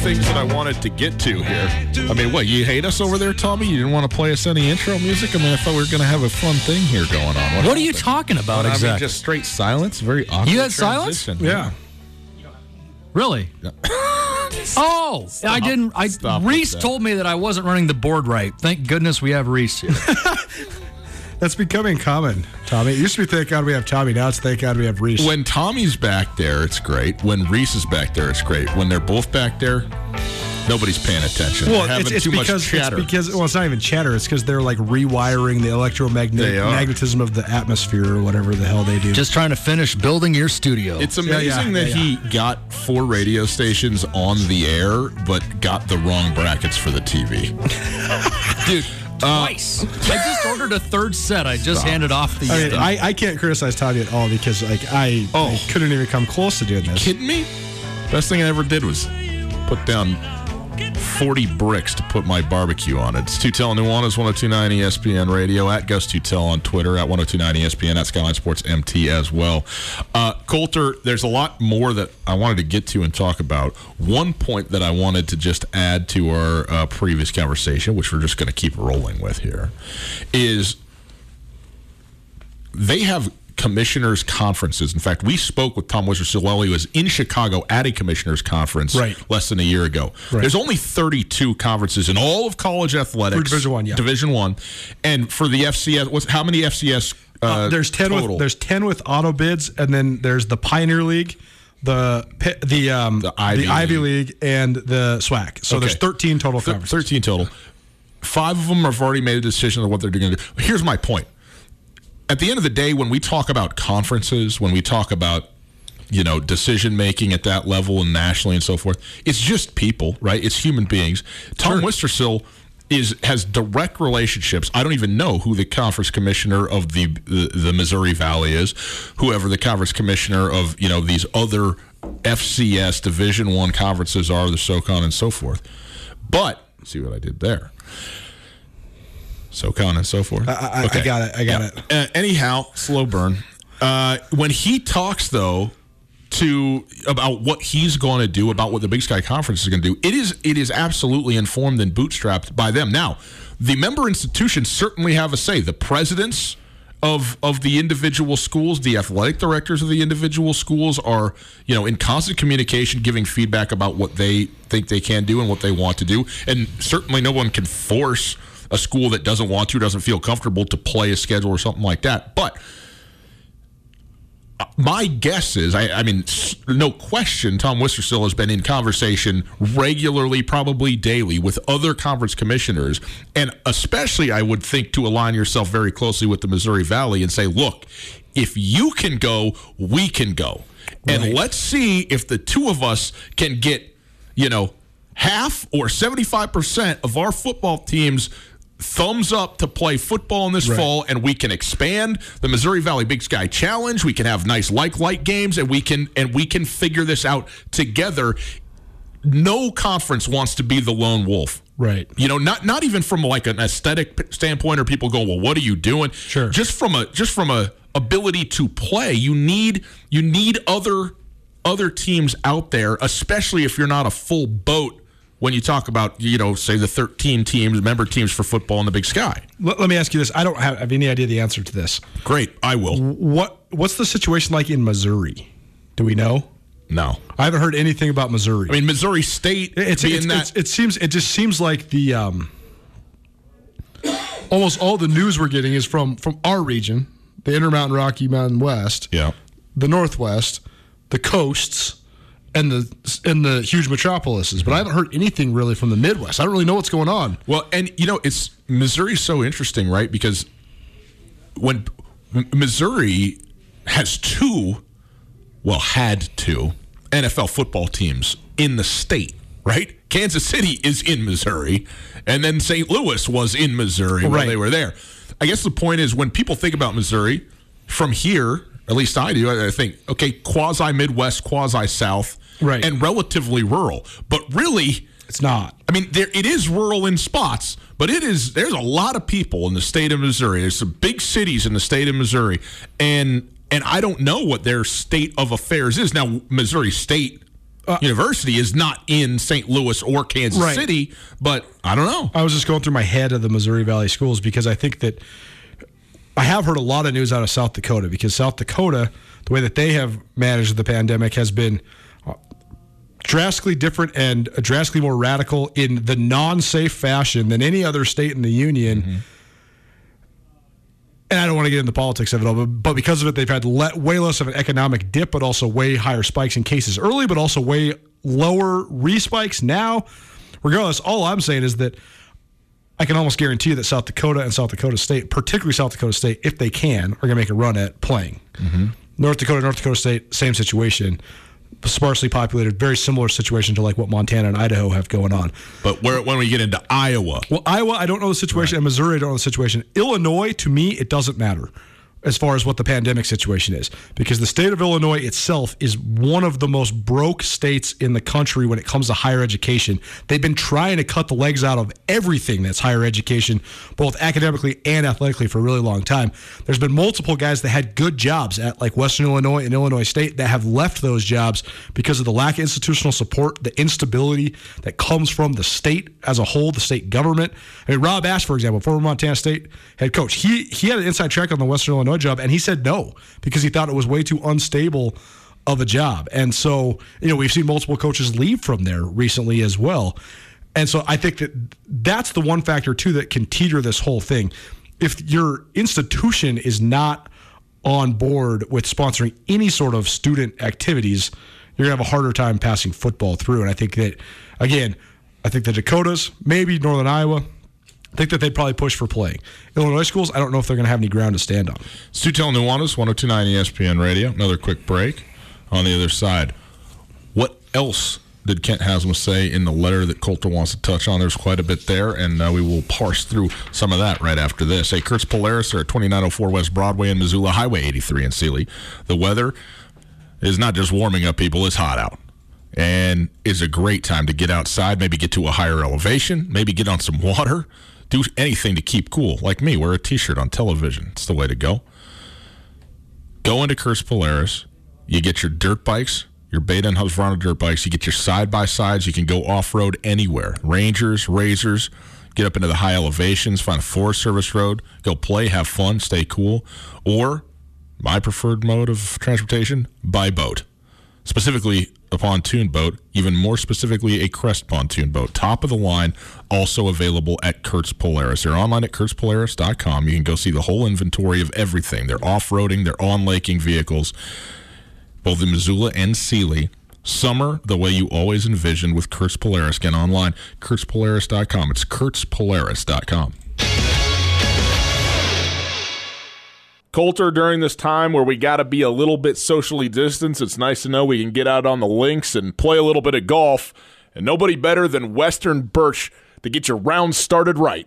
Things that I wanted to get to here. I mean, what, you hate us over there, Tommy? You didn't want to play us any intro music? I mean, I thought we were going to have a fun thing here going on. What, what are you talking about well, exactly? I mean, just straight silence, very awkward. You had transition. silence? Yeah. Really? (laughs) oh, Stop. I didn't. I Stop Reese told me that I wasn't running the board right. Thank goodness we have Reese here. (laughs) That's becoming common, Tommy. It used to be thank God we have Tommy. Now it's thank God we have Reese. When Tommy's back there, it's great. When Reese is back there, it's great. When they're both back there, nobody's paying attention. Well, it's, it's because it's because well, it's not even chatter. It's because they're like rewiring the electromagnetism of the atmosphere or whatever the hell they do. Just trying to finish building your studio. It's amazing yeah, yeah, that yeah, he got four radio stations on the air, but got the wrong brackets for the TV. (laughs) Dude, Twice. Uh, I just ordered a third set. I just Stop. handed off the. I, mean, I, I, can't criticize Tommy at all because like I, oh. I couldn't even come close to doing this. Kidding me? Best thing I ever did was put down 40 bricks to put my barbecue on it. It's Tutel Nuanez, 1029 ESPN Radio, at Gus Tutel on Twitter, at 1029 ESPN, at Skyline Sports MT as well. Uh, Colter, there's a lot more that I wanted to get to and talk about. One point that I wanted to just add to our uh, previous conversation, which we're just going to keep rolling with here, is they have commissioners' conferences. In fact, we spoke with Tom Wistrcill while he was in Chicago at a commissioners' conference right. less than a year ago. Right. There's only 32 conferences in all of college athletics. For Division One, yeah. Division One, and for the FCS, what's how many FCS? Uh, uh, there's ten total? with there's ten with auto bids, and then there's the Pioneer League the the um the Ivy, the Ivy League. League. and the SWAC. So okay. there's 13 total conferences. 13 total. Five of them have already made a decision of what they're going to do. Here's my point at the end of the day, when we talk about conferences, when we talk about you know decision making at that level and nationally and so forth, it's just people, right? It's human beings. Tom sure. Wistrcill is has direct relationships. I don't even know who the conference commissioner of the, the, the Missouri Valley is, whoever the conference commissioner of you know these other FCS Division One conferences are, the SoCon and so forth. But see what I did there. SoCon and so forth. I, I, okay. I got it. I got yeah. it. Uh, anyhow, slow burn. Uh, when he talks though to about what he's going to do, about what the Big Sky Conference is going to do, it is it is absolutely informed and bootstrapped by them. Now, the member institutions certainly have a say. The presidents of of the individual schools, the athletic directors of the individual schools are, you know, in constant communication, giving feedback about what they think they can do and what they want to do. And certainly, no one can force a school that doesn't want to, doesn't feel comfortable to play a schedule or something like that. But uh, my guess is, I, I, mean, no question, Tom Wistrcill has been in conversation regularly, probably daily, with other conference commissioners, and especially, I would think, to align yourself very closely with the Missouri Valley and say, look, if you can go, we can go, right. and let's see if the two of us can get, you know, half or seventy five percent of our football teams thumbs up to play football in this right. fall and we can expand the Missouri Valley Big Sky Challenge. We can have nice like light games and we can and we can figure this out together. No conference wants to be the lone wolf. Right. You know, not not even from like an aesthetic standpoint or people go, "Well, what are you doing?" Sure. Just from a just from a ability to play, you need you need other other teams out there, especially if you're not a full boat when you talk about, you know, say the 13 teams, member teams for football in the Big Sky. Let, me ask you this. I don't have, have, any idea the answer to this. Great, I will. What What's the situation like in Missouri? Do we know? No, I haven't heard anything about Missouri. I mean, Missouri State. It's, it's, that- it's, it seems it just seems like the um, almost all the news we're getting is from from our region, the Intermountain Rocky Mountain West, yeah, the Northwest, the coasts, and the and the huge metropolises. But I haven't heard anything really from the Midwest. I don't really know what's going on. Well, and you know, it's Missouri's so interesting, right? Because when Missouri has two, well, had two NFL football teams in the state, right? Kansas City is in Missouri, and then St. Louis was in Missouri right. when they were there. I guess the point is when people think about Missouri from here, at least I do, I think, okay, quasi Midwest, quasi South, right. and relatively rural. But really, it's not. I mean, there it is rural in spots, but it is. There's a lot of people in the state of Missouri. There's some big cities in the state of Missouri, and and I don't know what their state of affairs is now. Missouri State uh, University is not in St. Louis or Kansas right. City, but I don't know. I was just going through my head of the Missouri Valley schools because I think that I have heard a lot of news out of South Dakota because South Dakota, the way that they have managed the pandemic has been drastically different and drastically more radical in the non-safe fashion than any other state in the union. Mm-hmm. And I don't want to get into the politics of it all, but, but because of it, they've had le- way less of an economic dip, but also way higher spikes in cases early, but also way lower respikes now. Regardless, all I'm saying is that I can almost guarantee you that South Dakota and South Dakota State, particularly South Dakota State, if they can, are going to make a run at playing. Mm-hmm. North Dakota, North Dakota State, same situation sparsely populated, very similar situation to like what Montana and Idaho have going on. But where, when we get into Iowa, well, Iowa, I don't know the situation, right. and Missouri, I don't know the situation. Illinois, to me, it doesn't matter as far as what the pandemic situation is because the state of Illinois itself is one of the most broke states in the country when it comes to higher education. They've been trying to cut the legs out of everything that's higher education, both academically and athletically, for a really long time. There's been multiple guys that had good jobs at like Western Illinois and Illinois State that have left those jobs because of the lack of institutional support, the instability that comes from the state as a whole, the state government. I mean, Rob Ash, for example, former Montana State head coach, he he had an inside track on the Western Illinois Illinois job, and he said no because he thought it was way too unstable of a job. And so, you know, we've seen multiple coaches leave from there recently as well. And so I think that that's the one factor too that can teeter this whole thing. If your institution is not on board with sponsoring any sort of student activities, you're gonna have a harder time passing football through. And I think that again, I think the Dakotas, maybe Northern Iowa, I think that they'd probably push for play. Illinois schools, I don't know if they're going to have any ground to stand on. Tutel Nuanez, 1029 ESPN Radio. Another quick break on the other side. What else did Kent Haslam say in the letter that Colter wants to touch on? There's quite a bit there, and uh, we will parse through some of that right after this. Hey, Kurtz Polaris are at 2904 West Broadway in Missoula, Highway 83 in Seeley. The weather is not just warming up, people, it's hot out and it's a great time to get outside, maybe get to a higher elevation, maybe get on some water, do anything to keep cool. Like me, wear a T-shirt on television. It's the way to go. Go into Kurtz Polaris. You get your dirt bikes, your Beta and Husqvarna dirt bikes. You get your side by sides. You can go off road anywhere. Rangers, Razors, Get up into the high elevations. Find a Forest Service road. Go play, have fun, stay cool. Or my preferred mode of transportation: by boat specifically a pontoon boat, even more specifically a Crest pontoon boat. Top of the line, also available at Kurtz Polaris. They're online at kurtzpolaris.com. You can go see the whole inventory of everything. They're off-roading, they're on-laking vehicles, both in Missoula and Seeley. Summer, the way you always envisioned with Kurtz Polaris. Get online, kurtzpolaris.com. It's kurtzpolaris.com. Colter, during this time where we got to be a little bit socially distanced, it's nice to know we can get out on the links and play a little bit of golf. And nobody better than Western Birch to get your round started right.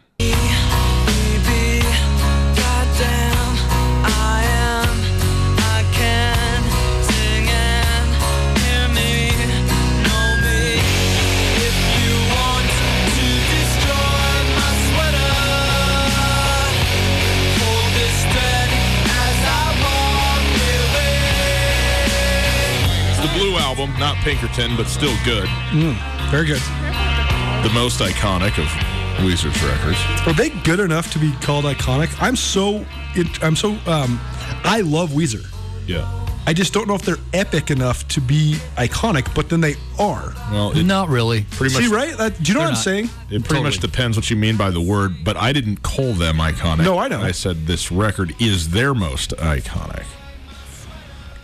album, not Pinkerton, but still good. Mm, very good. The most iconic of Weezer's records. Are they good enough to be called iconic? I'm so, I'm so, um, I love Weezer. Yeah. I just don't know if they're epic enough to be iconic, but then they are. Well, it, not really. Pretty much. See, right? That, do you know what I'm not. saying? It pretty totally. much depends what you mean by the word, but I didn't call them iconic. No, I know. I said this record is their most iconic.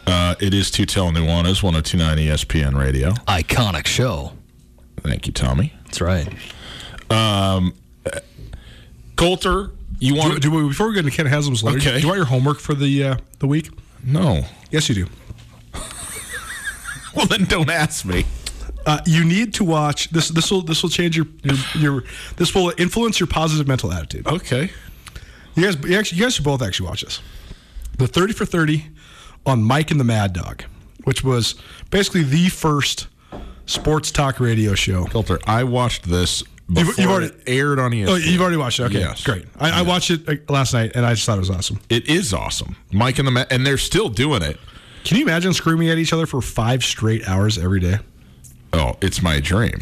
Uh, it is Tutel Nuanez, 1029 ESPN Radio. Iconic show. Thank you, Tommy. That's right. Um, Colter, you want do, do, before we get into Kent Haslam's letter? Okay. Do you want your homework for the uh, the week? No. Yes, you do. (laughs) well, then don't ask me. Uh, you need to watch this. This will this will change your, your, your this will influence your positive mental attitude. Okay. You guys, you, actually, you guys should both actually watch this. The thirty for thirty on Mike and the Mad Dog, which was basically the first sports talk radio show. Filter, I watched this before you've, you've already, it aired on ESPN. Oh, you've already watched it. Okay, yes. great. I, yes. I, watched it last night, and I just thought it was awesome. It is awesome. Mike and the Mad, and they're still doing it. Can you imagine screaming at each other for five straight hours every day? Oh, it's my dream. (laughs)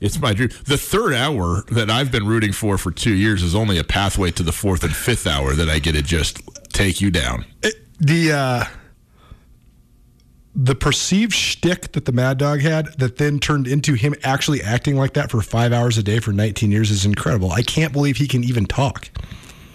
it's my dream. The third hour that I've been rooting for for two years is only a pathway to the fourth and fifth hour that I get to just take you down. It, the uh, the perceived shtick that the Mad Dog had that then turned into him actually acting like that for five hours a day for 19 years is incredible. I can't believe he can even talk.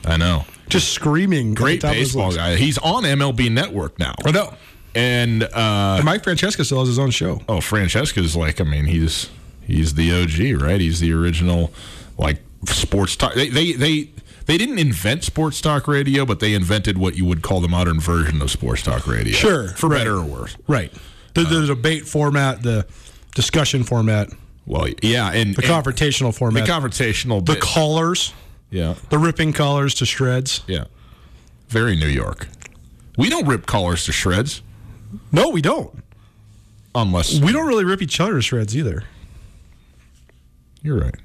I know. Just screaming. Great baseball guy. He's on MLB Network now. I know. And, uh, and Mike Francesa still has his own show. Oh, Francesa's like, I mean, he's he's the OG, right? He's the original, like sports talk. They they they they didn't invent sports talk radio, but they invented what you would call the modern version of sports talk radio. Sure, for right. better or worse. Right. The, the uh, debate format, the discussion format. Well, yeah, and the and confrontational format, the confrontational, the callers, yeah, the ripping callers to shreds, yeah, very New York. We don't rip callers to shreds. No, we don't. Unless we don't really rip each other to shreds either. You're right.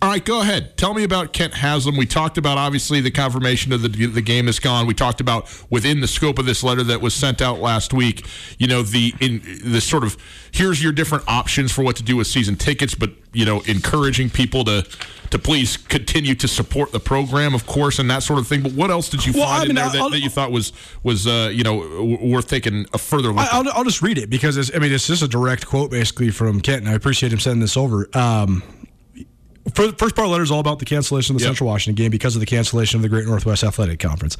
All right, go ahead. Tell me about Kent Haslam. We talked about obviously the confirmation of the the game is gone. We talked about within the scope of this letter that was sent out last week. You know the in the sort of here's your different options for what to do with season tickets, but you know encouraging people to to please continue to support the program, of course, and that sort of thing. But what else did you well, find I mean, in there that, that, you thought was was uh, you know worth taking a further look? I'll, I'll, just read it because I mean it's just a direct quote basically from Kent, and I appreciate him sending this over. Um, first part of the letter is all about the cancellation of the yep. Central Washington game because of the cancellation of the Great Northwest Athletic Conference.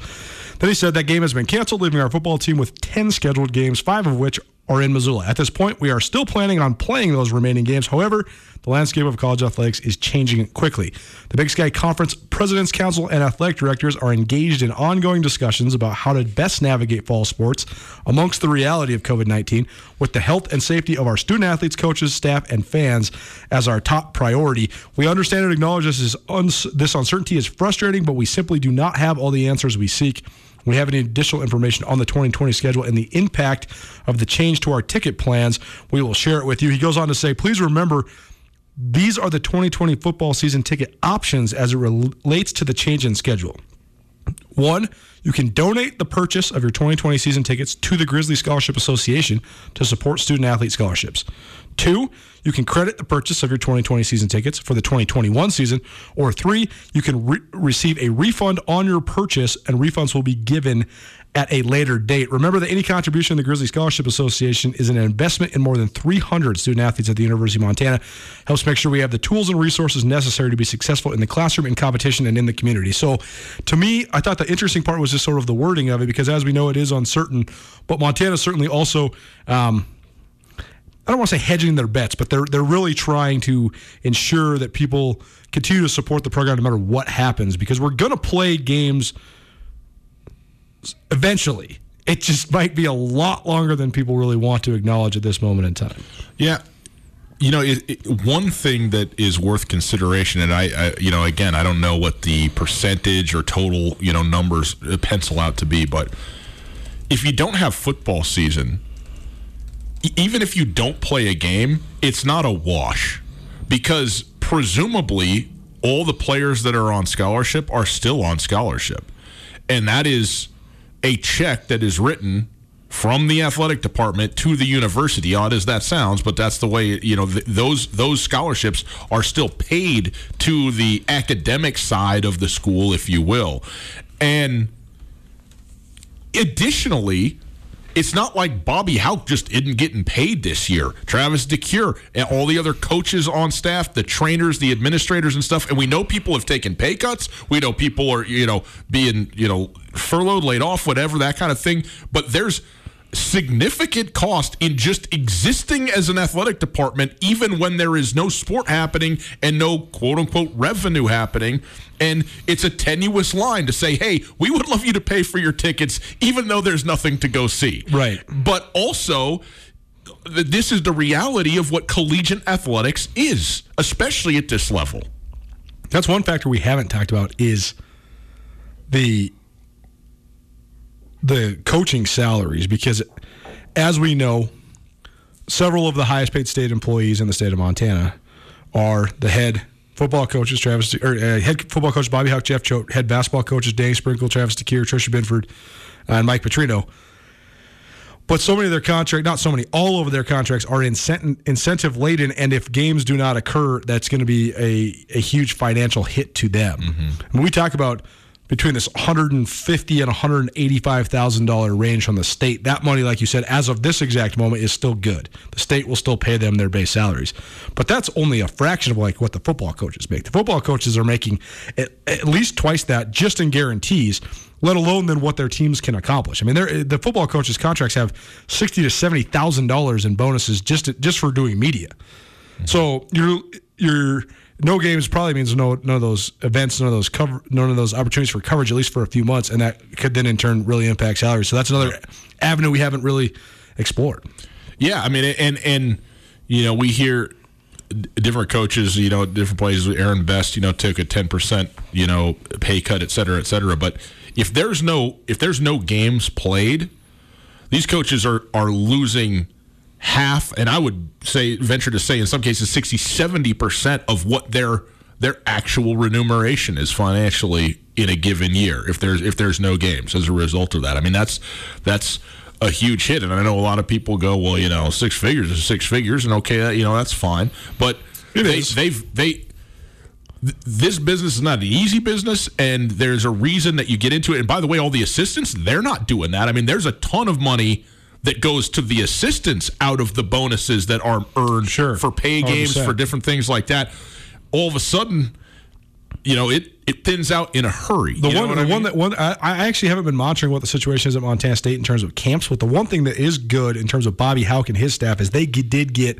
Then he said that game has been canceled, leaving our football team with 10 scheduled games, five of which are in Missoula. At this point, we are still planning on playing those remaining games. However, the landscape of college athletics is changing quickly. The Big Sky Conference President's Council and athletic directors are engaged in ongoing discussions about how to best navigate fall sports amongst the reality of COVID 19, with the health and safety of our student athletes, coaches, staff, and fans as our top priority. We understand and acknowledge this, is uns- this uncertainty is frustrating, but we simply do not have all the answers we seek. We have any additional information on the 2020 schedule and the impact of the change to our ticket plans. We will share it with you. He goes on to say, please remember these are the 2020 football season ticket options as it relates to the change in schedule. One, you can donate the purchase of your 2020 season tickets to the Grizzly Scholarship Association to support student athlete scholarships. Two, you can credit the purchase of your 2020 season tickets for the 2021 season. Or three, you can re- receive a refund on your purchase, and refunds will be given at a later date. Remember that any contribution to the Grizzly Scholarship Association is an investment in more than 300 student athletes at the University of Montana. Helps make sure we have the tools and resources necessary to be successful in the classroom, in competition, and in the community. So, to me, I thought the interesting part was just sort of the wording of it because, as we know, it is uncertain. But Montana certainly also. Um, I don't want to say hedging their bets, but they're they're really trying to ensure that people continue to support the program no matter what happens because we're going to play games eventually. It just might be a lot longer than people really want to acknowledge at this moment in time. Yeah. You know, it, it, one thing that is worth consideration, and I, I, you know, again, I don't know what the percentage or total, you know, numbers uh, pencil out to be, but if you don't have football season, even if you don't play a game, it's not a wash because presumably all the players that are on scholarship are still on scholarship. And that is a check that is written from the athletic department to the university. Odd as that sounds, but that's the way you know th- those those scholarships are still paid to the academic side of the school, if you will. And additionally, it's not like Bobby Hauck just isn't getting paid this year. Travis DeCuire and all the other coaches on staff, the trainers, the administrators and stuff. And we know people have taken pay cuts. We know people are, you know, being, you know, furloughed, laid off, whatever, that kind of thing. But there's significant cost in just existing as an athletic department, even when there is no sport happening and no quote unquote revenue happening. And it's a tenuous line to say, hey, we would love you to pay for your tickets, even though there's nothing to go see. Right. But also, this is the reality of what collegiate athletics is, especially at this level. That's one factor we haven't talked about is the the coaching salaries because, as we know, several of the highest paid state employees in the state of Montana are the head football coaches, Travis, or uh, head football coach Bobby Hauck, Jeff Choate, head basketball coaches Danny Sprinkle, Travis DeCuire, Tricia Binford, and Mike Petrino. But so many of their contracts, not so many, all of their contracts are incentive laden. And if games do not occur, that's going to be a, a huge financial hit to them. Mm-hmm. When we talk about between this 150 and 185 thousand dollar range from the state. That money, like you said, as of this exact moment, is still good. The state will still pay them their base salaries, but that's only a fraction of like what the football coaches make. The football coaches are making at, at least twice that just in guarantees. Let alone than what their teams can accomplish. I mean, the football coaches' contracts have sixty to seventy thousand dollars in bonuses just just for doing media. Mm-hmm. So you're you're no games probably means no none of those events, none of those cover, none of those opportunities for coverage, at least for a few months, and that could then in turn really impact salaries. So that's another avenue we haven't really explored. Yeah, I mean, and and you know we hear different coaches, you know, different places. Aaron Best, you know, took a ten percent, you know, pay cut, et cetera, et cetera. But if there's no if there's no games played, these coaches are are losing half, and I would say venture to say in some cases 60, 70 percent of what their their actual remuneration is financially in a given year if there's if there's no games as a result of that. I mean that's that's a huge hit, and I know a lot of people go, well, you know, six figures is six figures, and okay, you know that's fine, but it they, is. they've they this business is not an easy business and there's a reason that you get into it and by the way all the assistants they're not doing that i mean there's a ton of money that goes to the assistants out of the bonuses that are earned sure. for pay games 100%. for different things like that. All of a sudden, you know, it it thins out in a hurry. The one, the I mean? one that one I, I, actually haven't been monitoring what the situation is at Montana State in terms of camps. But the one thing that is good in terms of Bobby Hauck and his staff is they did get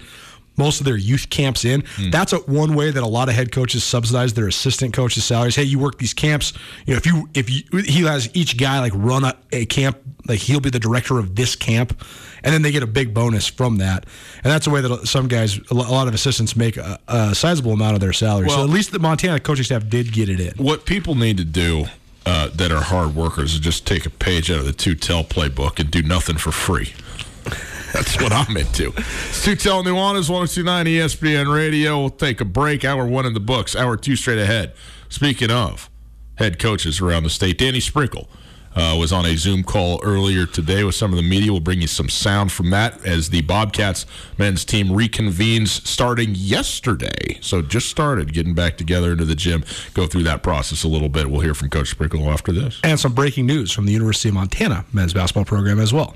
most of their youth camps in. Mm. That's a, one way that a lot of head coaches subsidize their assistant coaches' salaries. Hey, you work these camps. You know, if you if you, he has each guy like run a, a camp, like he'll be the director of this camp, and then they get a big bonus from that. And that's a way that some guys, a lot of assistants, make a, a sizable amount of their salary. Well, so at least the Montana coaching staff did get it in. What people need to do. Uh, that are hard workers is just take a page out of the Tutel playbook and do nothing for free. (laughs) That's what I'm into. It's Tutel Nuanez, 1029 ESPN Radio. We'll take a break. Hour one in the books, hour two straight ahead. Speaking of head coaches around the state, Danny Sprinkle uh, was on a Zoom call earlier today with some of the media. We'll bring you some sound from that as the Bobcats men's team reconvenes starting yesterday. So just started getting back together into the gym, go through that process a little bit. We'll hear from Coach Sprinkle after this. And some breaking news from the University of Montana men's basketball program as well.